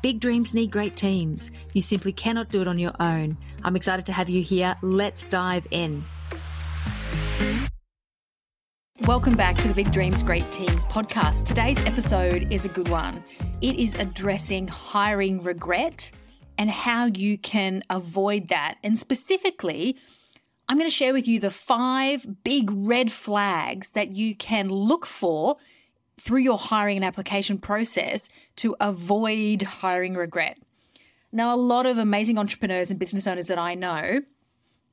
Big dreams need great teams. You simply cannot do it on your own. I'm excited to have you here. Let's dive in. Welcome back to the Big Dreams Great Teams podcast. Today's episode is a good one. It is addressing hiring regret and how you can avoid that. And specifically, I'm going to share with you the five big red flags that you can look for through your hiring and application process to avoid hiring regret. Now, a lot of amazing entrepreneurs and business owners that I know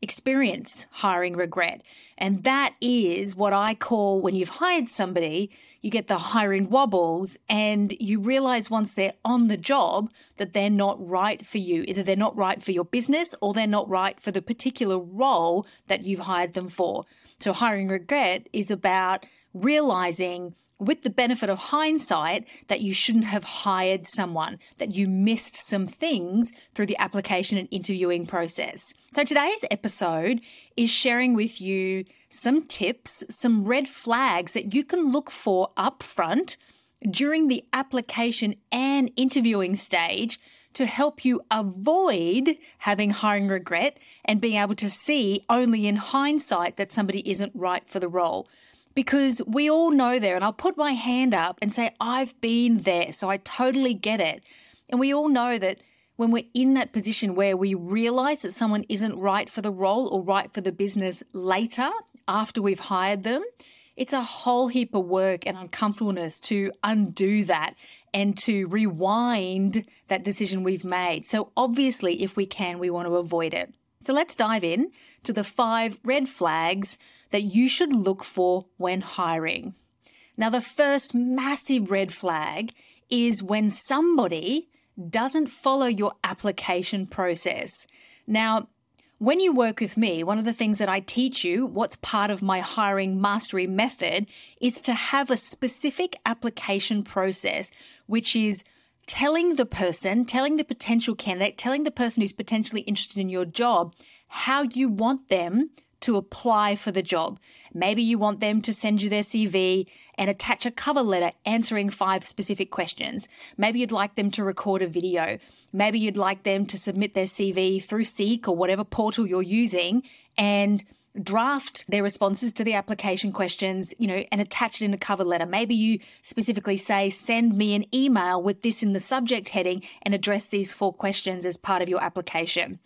experience hiring regret. And that is what I call when you've hired somebody, you get the hiring wobbles and you realize once they're on the job that they're not right for you. Either they're not right for your business or they're not right for the particular role that you've hired them for. So, hiring regret is about realizing with the benefit of hindsight that you shouldn't have hired someone, that you missed some things through the application and interviewing process. So today's episode is sharing with you some tips, some red flags that you can look for upfront during the application and interviewing stage to help you avoid having hiring regret and being able to see only in hindsight that somebody isn't right for the role because we all know there, and I'll put my hand up and say, I've been there, so I totally get it. And we all know that when we're in that position where we realize that someone isn't right for the role or right for the business later after we've hired them, it's a whole heap of work and uncomfortableness to undo that and to rewind that decision we've made. So, obviously, if we can, we want to avoid it. So, let's dive in to the five red flags that you should look for when hiring. Now, the first massive red flag is when somebody doesn't follow your application process. Now, when you work with me, one of the things that I teach you, what's part of my hiring mastery method, is to have a specific application process, which is telling the person, telling the potential candidate, telling the person who's potentially interested in your job how you want them to apply for the job. Maybe you want them to send you their CV and attach a cover letter answering five specific questions. Maybe you'd like them to record a video. Maybe you'd like them to submit their CV through Seek or whatever portal you're using and draft their responses to the application questions, you know, and attach it in a cover letter. Maybe you specifically say, send me an email with this in the subject heading and address these four questions as part of your application.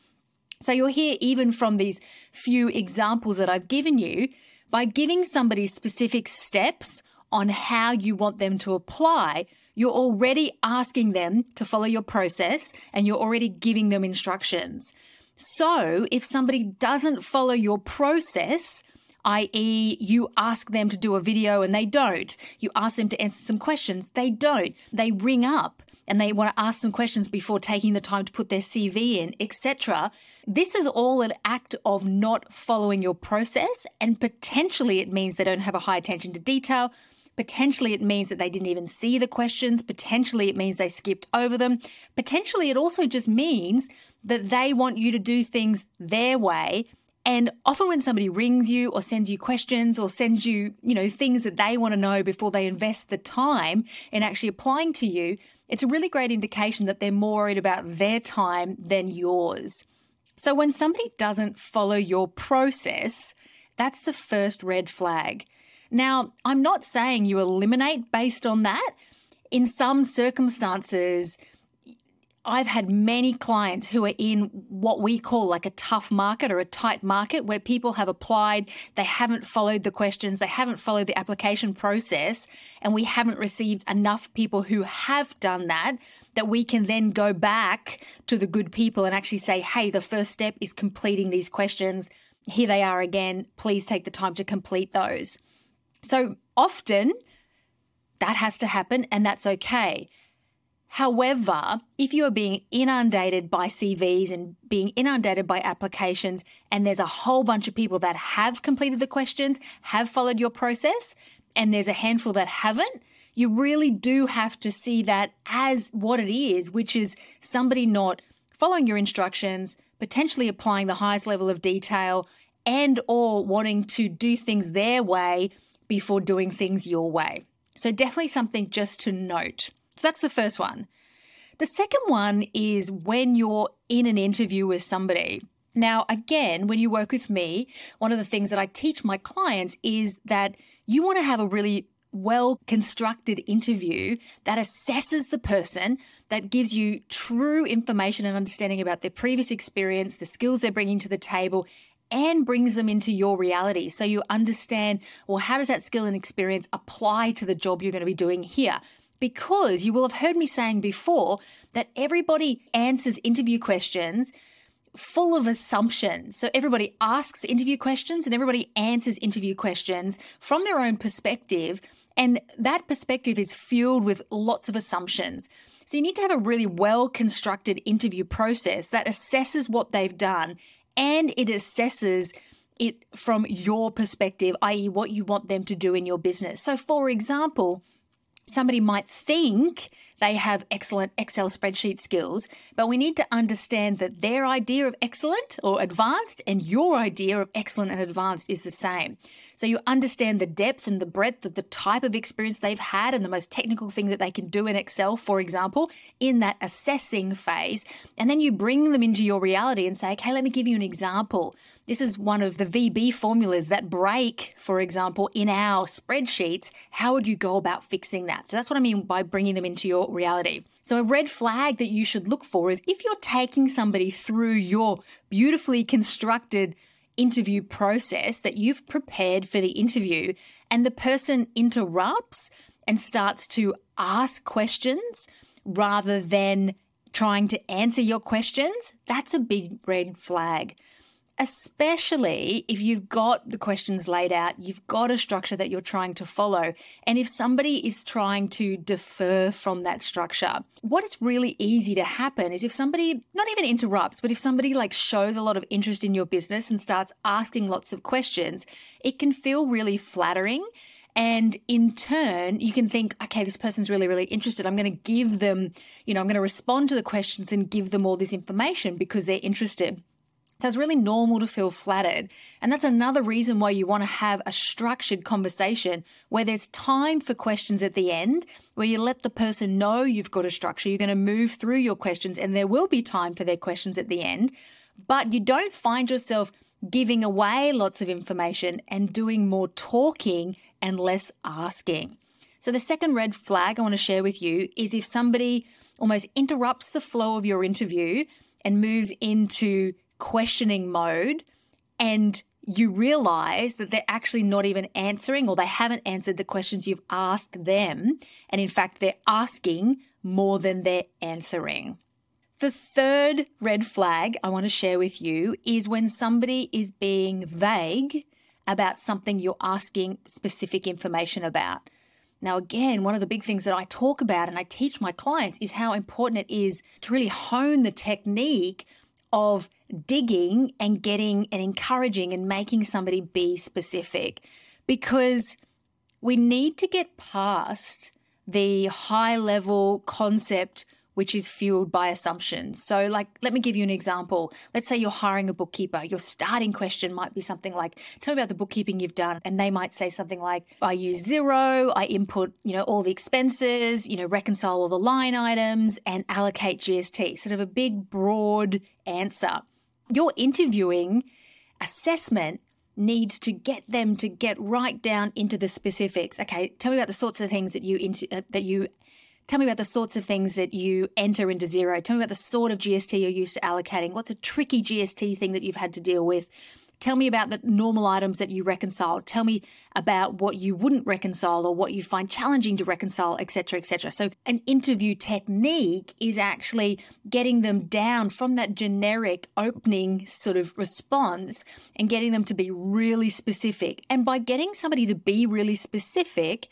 So you'll hear even from these few examples that I've given you, by giving somebody specific steps on how you want them to apply, you're already asking them to follow your process and you're already giving them instructions. So if somebody doesn't follow your process, i.e., you ask them to do a video and they don't, you ask them to answer some questions, they don't, they ring up and they want to ask some questions before taking the time to put their CV in, etc. This is all an act of not following your process, and potentially it means they don't have a high attention to detail. Potentially, it means that they didn't even see the questions. Potentially, it means they skipped over them. Potentially, it also just means that they want you to do things their way and often when somebody rings you or sends you questions or sends you, you know, things that they want to know before they invest the time in actually applying to you, it's a really great indication that they're more worried about their time than yours. So when somebody doesn't follow your process, that's the first red flag. Now, I'm not saying you eliminate based on that. In some circumstances, I've had many clients who are in what we call like a tough market or a tight market where people have applied, they haven't followed the questions, they haven't followed the application process, and we haven't received enough people who have done that that we can then go back to the good people and actually say, hey, the first step is completing these questions. Here they are again. Please take the time to complete those. So often that has to happen, and that's okay. However, if you are being inundated by CVs and being inundated by applications, and there's a whole bunch of people that have completed the questions, have followed your process, and there's a handful that haven't, you really do have to see that as what it is, which is somebody not following your instructions, potentially applying the highest level of detail, and or wanting to do things their way before doing things your way. So definitely something just to note. So that's the first one. The second one is when you're in an interview with somebody. Now, again, when you work with me, one of the things that I teach my clients is that you want to have a really well constructed interview that assesses the person, that gives you true information and understanding about their previous experience, the skills they're bringing to the table, and brings them into your reality. So you understand, well, how does that skill and experience apply to the job you're going to be doing here? Because you will have heard me saying before that everybody answers interview questions full of assumptions. So everybody asks interview questions and everybody answers interview questions from their own perspective. And that perspective is fueled with lots of assumptions. So you need to have a really well constructed interview process that assesses what they've done and it assesses it from your perspective, i.e., what you want them to do in your business. So, for example, somebody might think they have excellent Excel spreadsheet skills, but we need to understand that their idea of excellent or advanced and your idea of excellent and advanced is the same. So you understand the depth and the breadth of the type of experience they've had and the most technical thing that they can do in Excel, for example, in that assessing phase. And then you bring them into your reality and say, okay, let me give you an example. This is one of the VB formulas that break, for example, in our spreadsheets. How would you go about fixing that? So that's what I mean by bringing them into your reality. So, a red flag that you should look for is if you're taking somebody through your beautifully constructed interview process that you've prepared for the interview, and the person interrupts and starts to ask questions rather than trying to answer your questions, that's a big red flag especially if you've got the questions laid out, you've got a structure that you're trying to follow. And if somebody is trying to defer from that structure, what is really easy to happen is if somebody not even interrupts, but if somebody like shows a lot of interest in your business and starts asking lots of questions, it can feel really flattering. And in turn, you can think, okay, this person's really, really interested. I'm going to give them, you know, I'm going to respond to the questions and give them all this information because they're interested. So it's really normal to feel flattered. And that's another reason why you want to have a structured conversation where there's time for questions at the end, where you let the person know you've got a structure. You're going to move through your questions and there will be time for their questions at the end. But you don't find yourself giving away lots of information and doing more talking and less asking. So the second red flag I want to share with you is if somebody almost interrupts the flow of your interview and moves into questioning mode and you realize that they're actually not even answering or they haven't answered the questions you've asked them. And in fact, they're asking more than they're answering. The third red flag I want to share with you is when somebody is being vague about something you're asking specific information about. Now, again, one of the big things that I talk about and I teach my clients is how important it is to really hone the technique of digging and getting and encouraging and making somebody be specific because we need to get past the high level concept which is fueled by assumptions. So, like, let me give you an example. Let's say you're hiring a bookkeeper. Your starting question might be something like, Tell me about the bookkeeping you've done. And they might say something like, I use Xero, I input, you know, all the expenses, you know, reconcile all the line items and allocate GST. Sort of a big, broad answer. Your interviewing assessment needs to get them to get right down into the specifics. Okay, tell me about the sorts of things that you into, uh, that you Tell me about the sorts of things that you enter into Xero. Tell me about the sort of GST you're used to allocating. What's a tricky GST thing that you've had to deal with? Tell me about the normal items that you reconcile. Tell me about what you wouldn't reconcile or what you find challenging to reconcile, etc., etc. So, an interview technique is actually getting them down from that generic opening sort of response and getting them to be really specific. And by getting somebody to be really specific,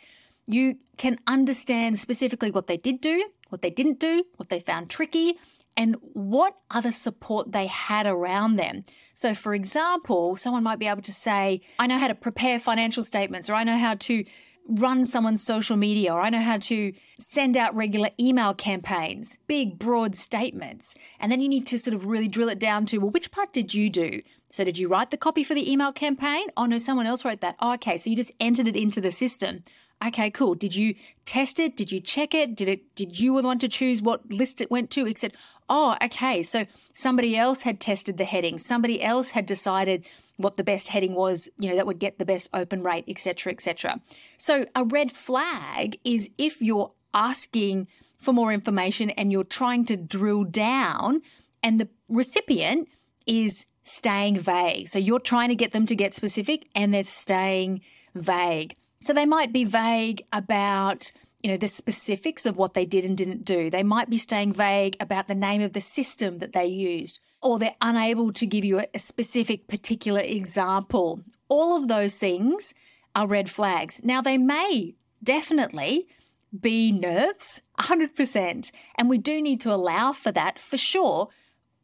you can understand specifically what they did do, what they didn't do, what they found tricky, and what other support they had around them. So, for example, someone might be able to say, I know how to prepare financial statements, or I know how to run someone's social media, or I know how to send out regular email campaigns, big, broad statements. And then you need to sort of really drill it down to, well, which part did you do? So, did you write the copy for the email campaign? Oh, no, someone else wrote that. Oh, okay. So, you just entered it into the system. Okay, cool. Did you test it? Did you check it? Did it? Did you want to choose what list it went to? Except, oh, okay. So somebody else had tested the heading. Somebody else had decided what the best heading was. You know that would get the best open rate, etc., etc. So a red flag is if you're asking for more information and you're trying to drill down, and the recipient is staying vague. So you're trying to get them to get specific, and they're staying vague. So they might be vague about you know the specifics of what they did and didn't do. They might be staying vague about the name of the system that they used or they're unable to give you a specific particular example. All of those things are red flags. Now they may definitely be nerves, 100%, and we do need to allow for that for sure.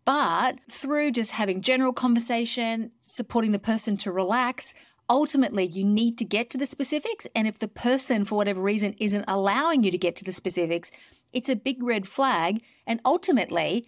But through just having general conversation, supporting the person to relax, ultimately you need to get to the specifics. And if the person, for whatever reason, isn't allowing you to get to the specifics, it's a big red flag. And ultimately,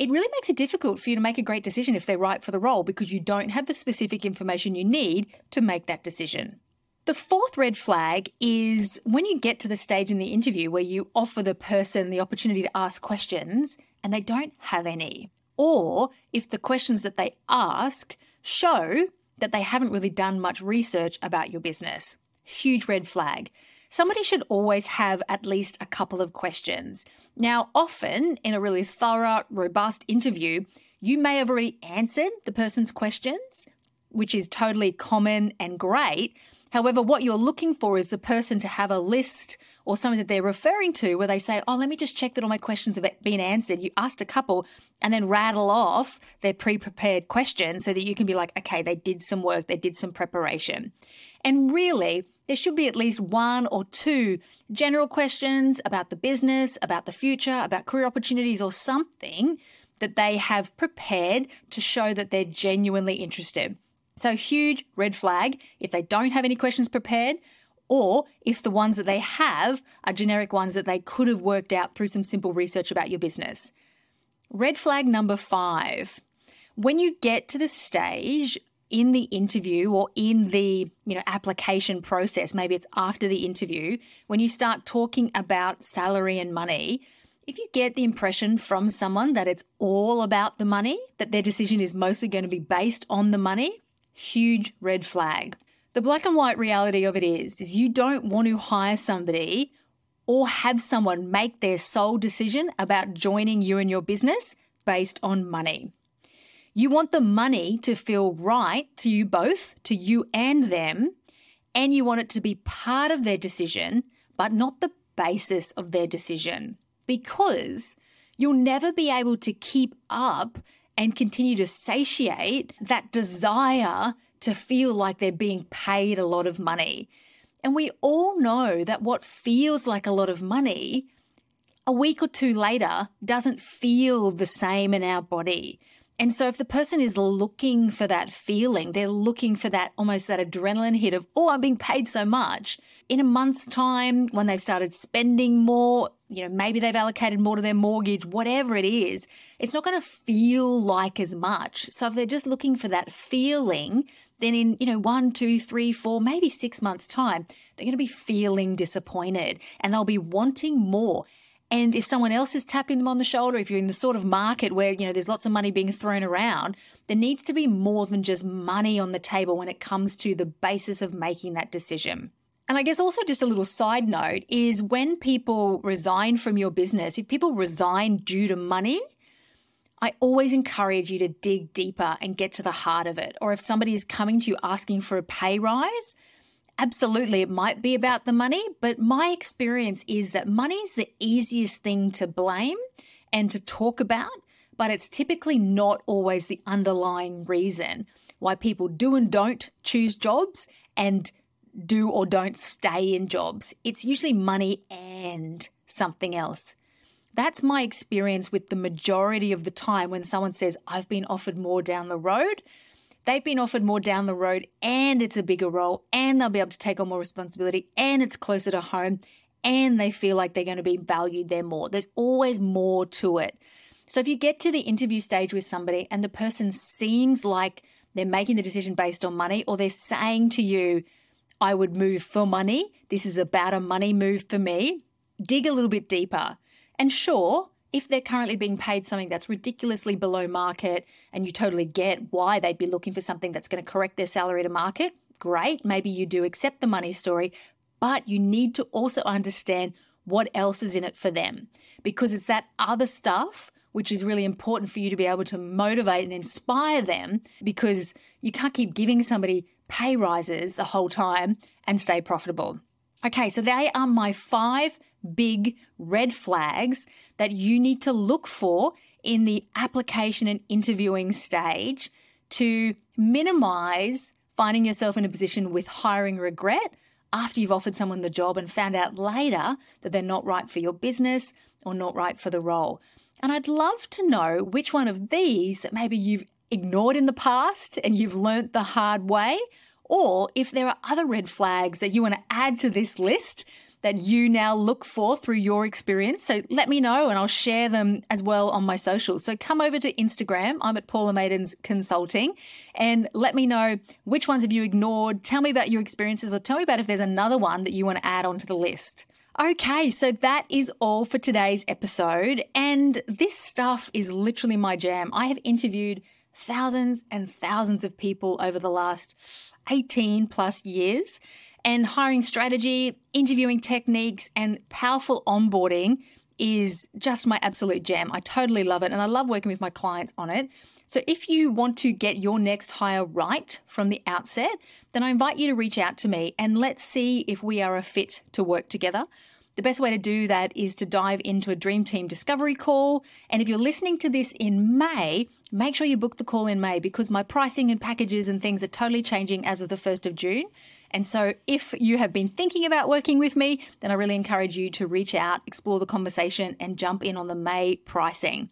it really makes it difficult for you to make a great decision if they're right for the role because you don't have the specific information you need to make that decision. The fourth red flag is when you get to the stage in the interview where you offer the person the opportunity to ask questions and they don't have any. Or if the questions that they ask show that they haven't really done much research about your business. Huge red flag. Somebody should always have at least a couple of questions. Now, often in a really thorough, robust interview, you may have already answered the person's questions, which is totally common and great. However, what you're looking for is the person to have a list or something that they're referring to where they say, Oh, let me just check that all my questions have been answered. You asked a couple and then rattle off their pre prepared questions so that you can be like, Okay, they did some work, they did some preparation. And really, there should be at least one or two general questions about the business, about the future, about career opportunities, or something that they have prepared to show that they're genuinely interested. So, huge red flag if they don't have any questions prepared, or if the ones that they have are generic ones that they could have worked out through some simple research about your business. Red flag number five when you get to the stage in the interview or in the you know application process maybe it's after the interview when you start talking about salary and money if you get the impression from someone that it's all about the money that their decision is mostly going to be based on the money huge red flag. The black and white reality of it is is you don't want to hire somebody or have someone make their sole decision about joining you and your business based on money. You want the money to feel right to you both, to you and them, and you want it to be part of their decision, but not the basis of their decision. Because you'll never be able to keep up and continue to satiate that desire to feel like they're being paid a lot of money. And we all know that what feels like a lot of money a week or two later doesn't feel the same in our body. And so if the person is looking for that feeling, they're looking for that almost that adrenaline hit of, oh, I'm being paid so much. In a month's time, when they've started spending more, you know, maybe they've allocated more to their mortgage, whatever it is, it's not going to feel like as much. So if they're just looking for that feeling, then in, you know, one, two, three, four, maybe six months' time, they're going to be feeling disappointed and they'll be wanting more. And if someone else is tapping them on the shoulder, if you're in the sort of market where, you know, there's lots of money being thrown around, there needs to be more than just money on the table when it comes to the basis of making that decision. And I guess also just a little side note is when people resign from your business, if people resign due to money, I always encourage you to dig deeper and get to the heart of it. Or if somebody is coming to you asking for a pay rise, Absolutely, it might be about the money, but my experience is that money is the easiest thing to blame and to talk about, but it's typically not always the underlying reason why people do and don't choose jobs and do or don't stay in jobs. It's usually money and something else. That's my experience with the majority of the time when someone says, I've been offered more down the road. They've been offered more down the road and it's a bigger role and they'll be able to take on more responsibility and it's closer to home and they feel like they're going to be valued there more. There's always more to it. So if you get to the interview stage with somebody and the person seems like they're making the decision based on money or they're saying to you, I would move for money, this is about a money move for me, dig a little bit deeper. And sure, if they're currently being paid something that's ridiculously below market and you totally get why they'd be looking for something that's going to correct their salary to market, great. Maybe you do accept the money story, but you need to also understand what else is in it for them because it's that other stuff which is really important for you to be able to motivate and inspire them because you can't keep giving somebody pay rises the whole time and stay profitable. Okay, so they are my five big red flags that you need to look for in the application and interviewing stage to minimize finding yourself in a position with hiring regret after you've offered someone the job and found out later that they're not right for your business or not right for the role. And I'd love to know which one of these that maybe you've ignored in the past and you've learnt the hard way or if there are other red flags that you want to add to this list that you now look for through your experience. So let me know and I'll share them as well on my socials. So come over to Instagram. I'm at Paula Maidens Consulting and let me know which ones have you ignored. Tell me about your experiences or tell me about if there's another one that you want to add onto the list. Okay, so that is all for today's episode. And this stuff is literally my jam. I have interviewed thousands and thousands of people over the last 18 plus years. And hiring strategy, interviewing techniques, and powerful onboarding is just my absolute jam. I totally love it and I love working with my clients on it. So if you want to get your next hire right from the outset, then I invite you to reach out to me and let's see if we are a fit to work together. The best way to do that is to dive into a Dream Team discovery call. And if you're listening to this in May, make sure you book the call in May because my pricing and packages and things are totally changing as of the 1st of June. And so if you have been thinking about working with me, then I really encourage you to reach out, explore the conversation, and jump in on the May pricing.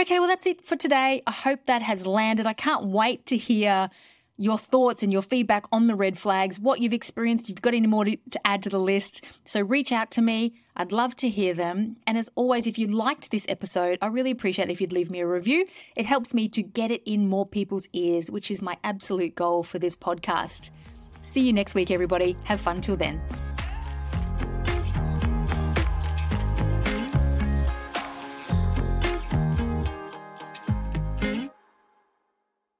Okay, well, that's it for today. I hope that has landed. I can't wait to hear your thoughts and your feedback on the red flags, what you've experienced. If you've got any more to, to, add to the list, so reach out to me. I'd love to hear them. And as always, if you liked this episode, I really appreciate if you'd leave me a review. It helps me to get it in more people's ears, which is my absolute goal for this podcast. See you next week, everybody. Have fun till then.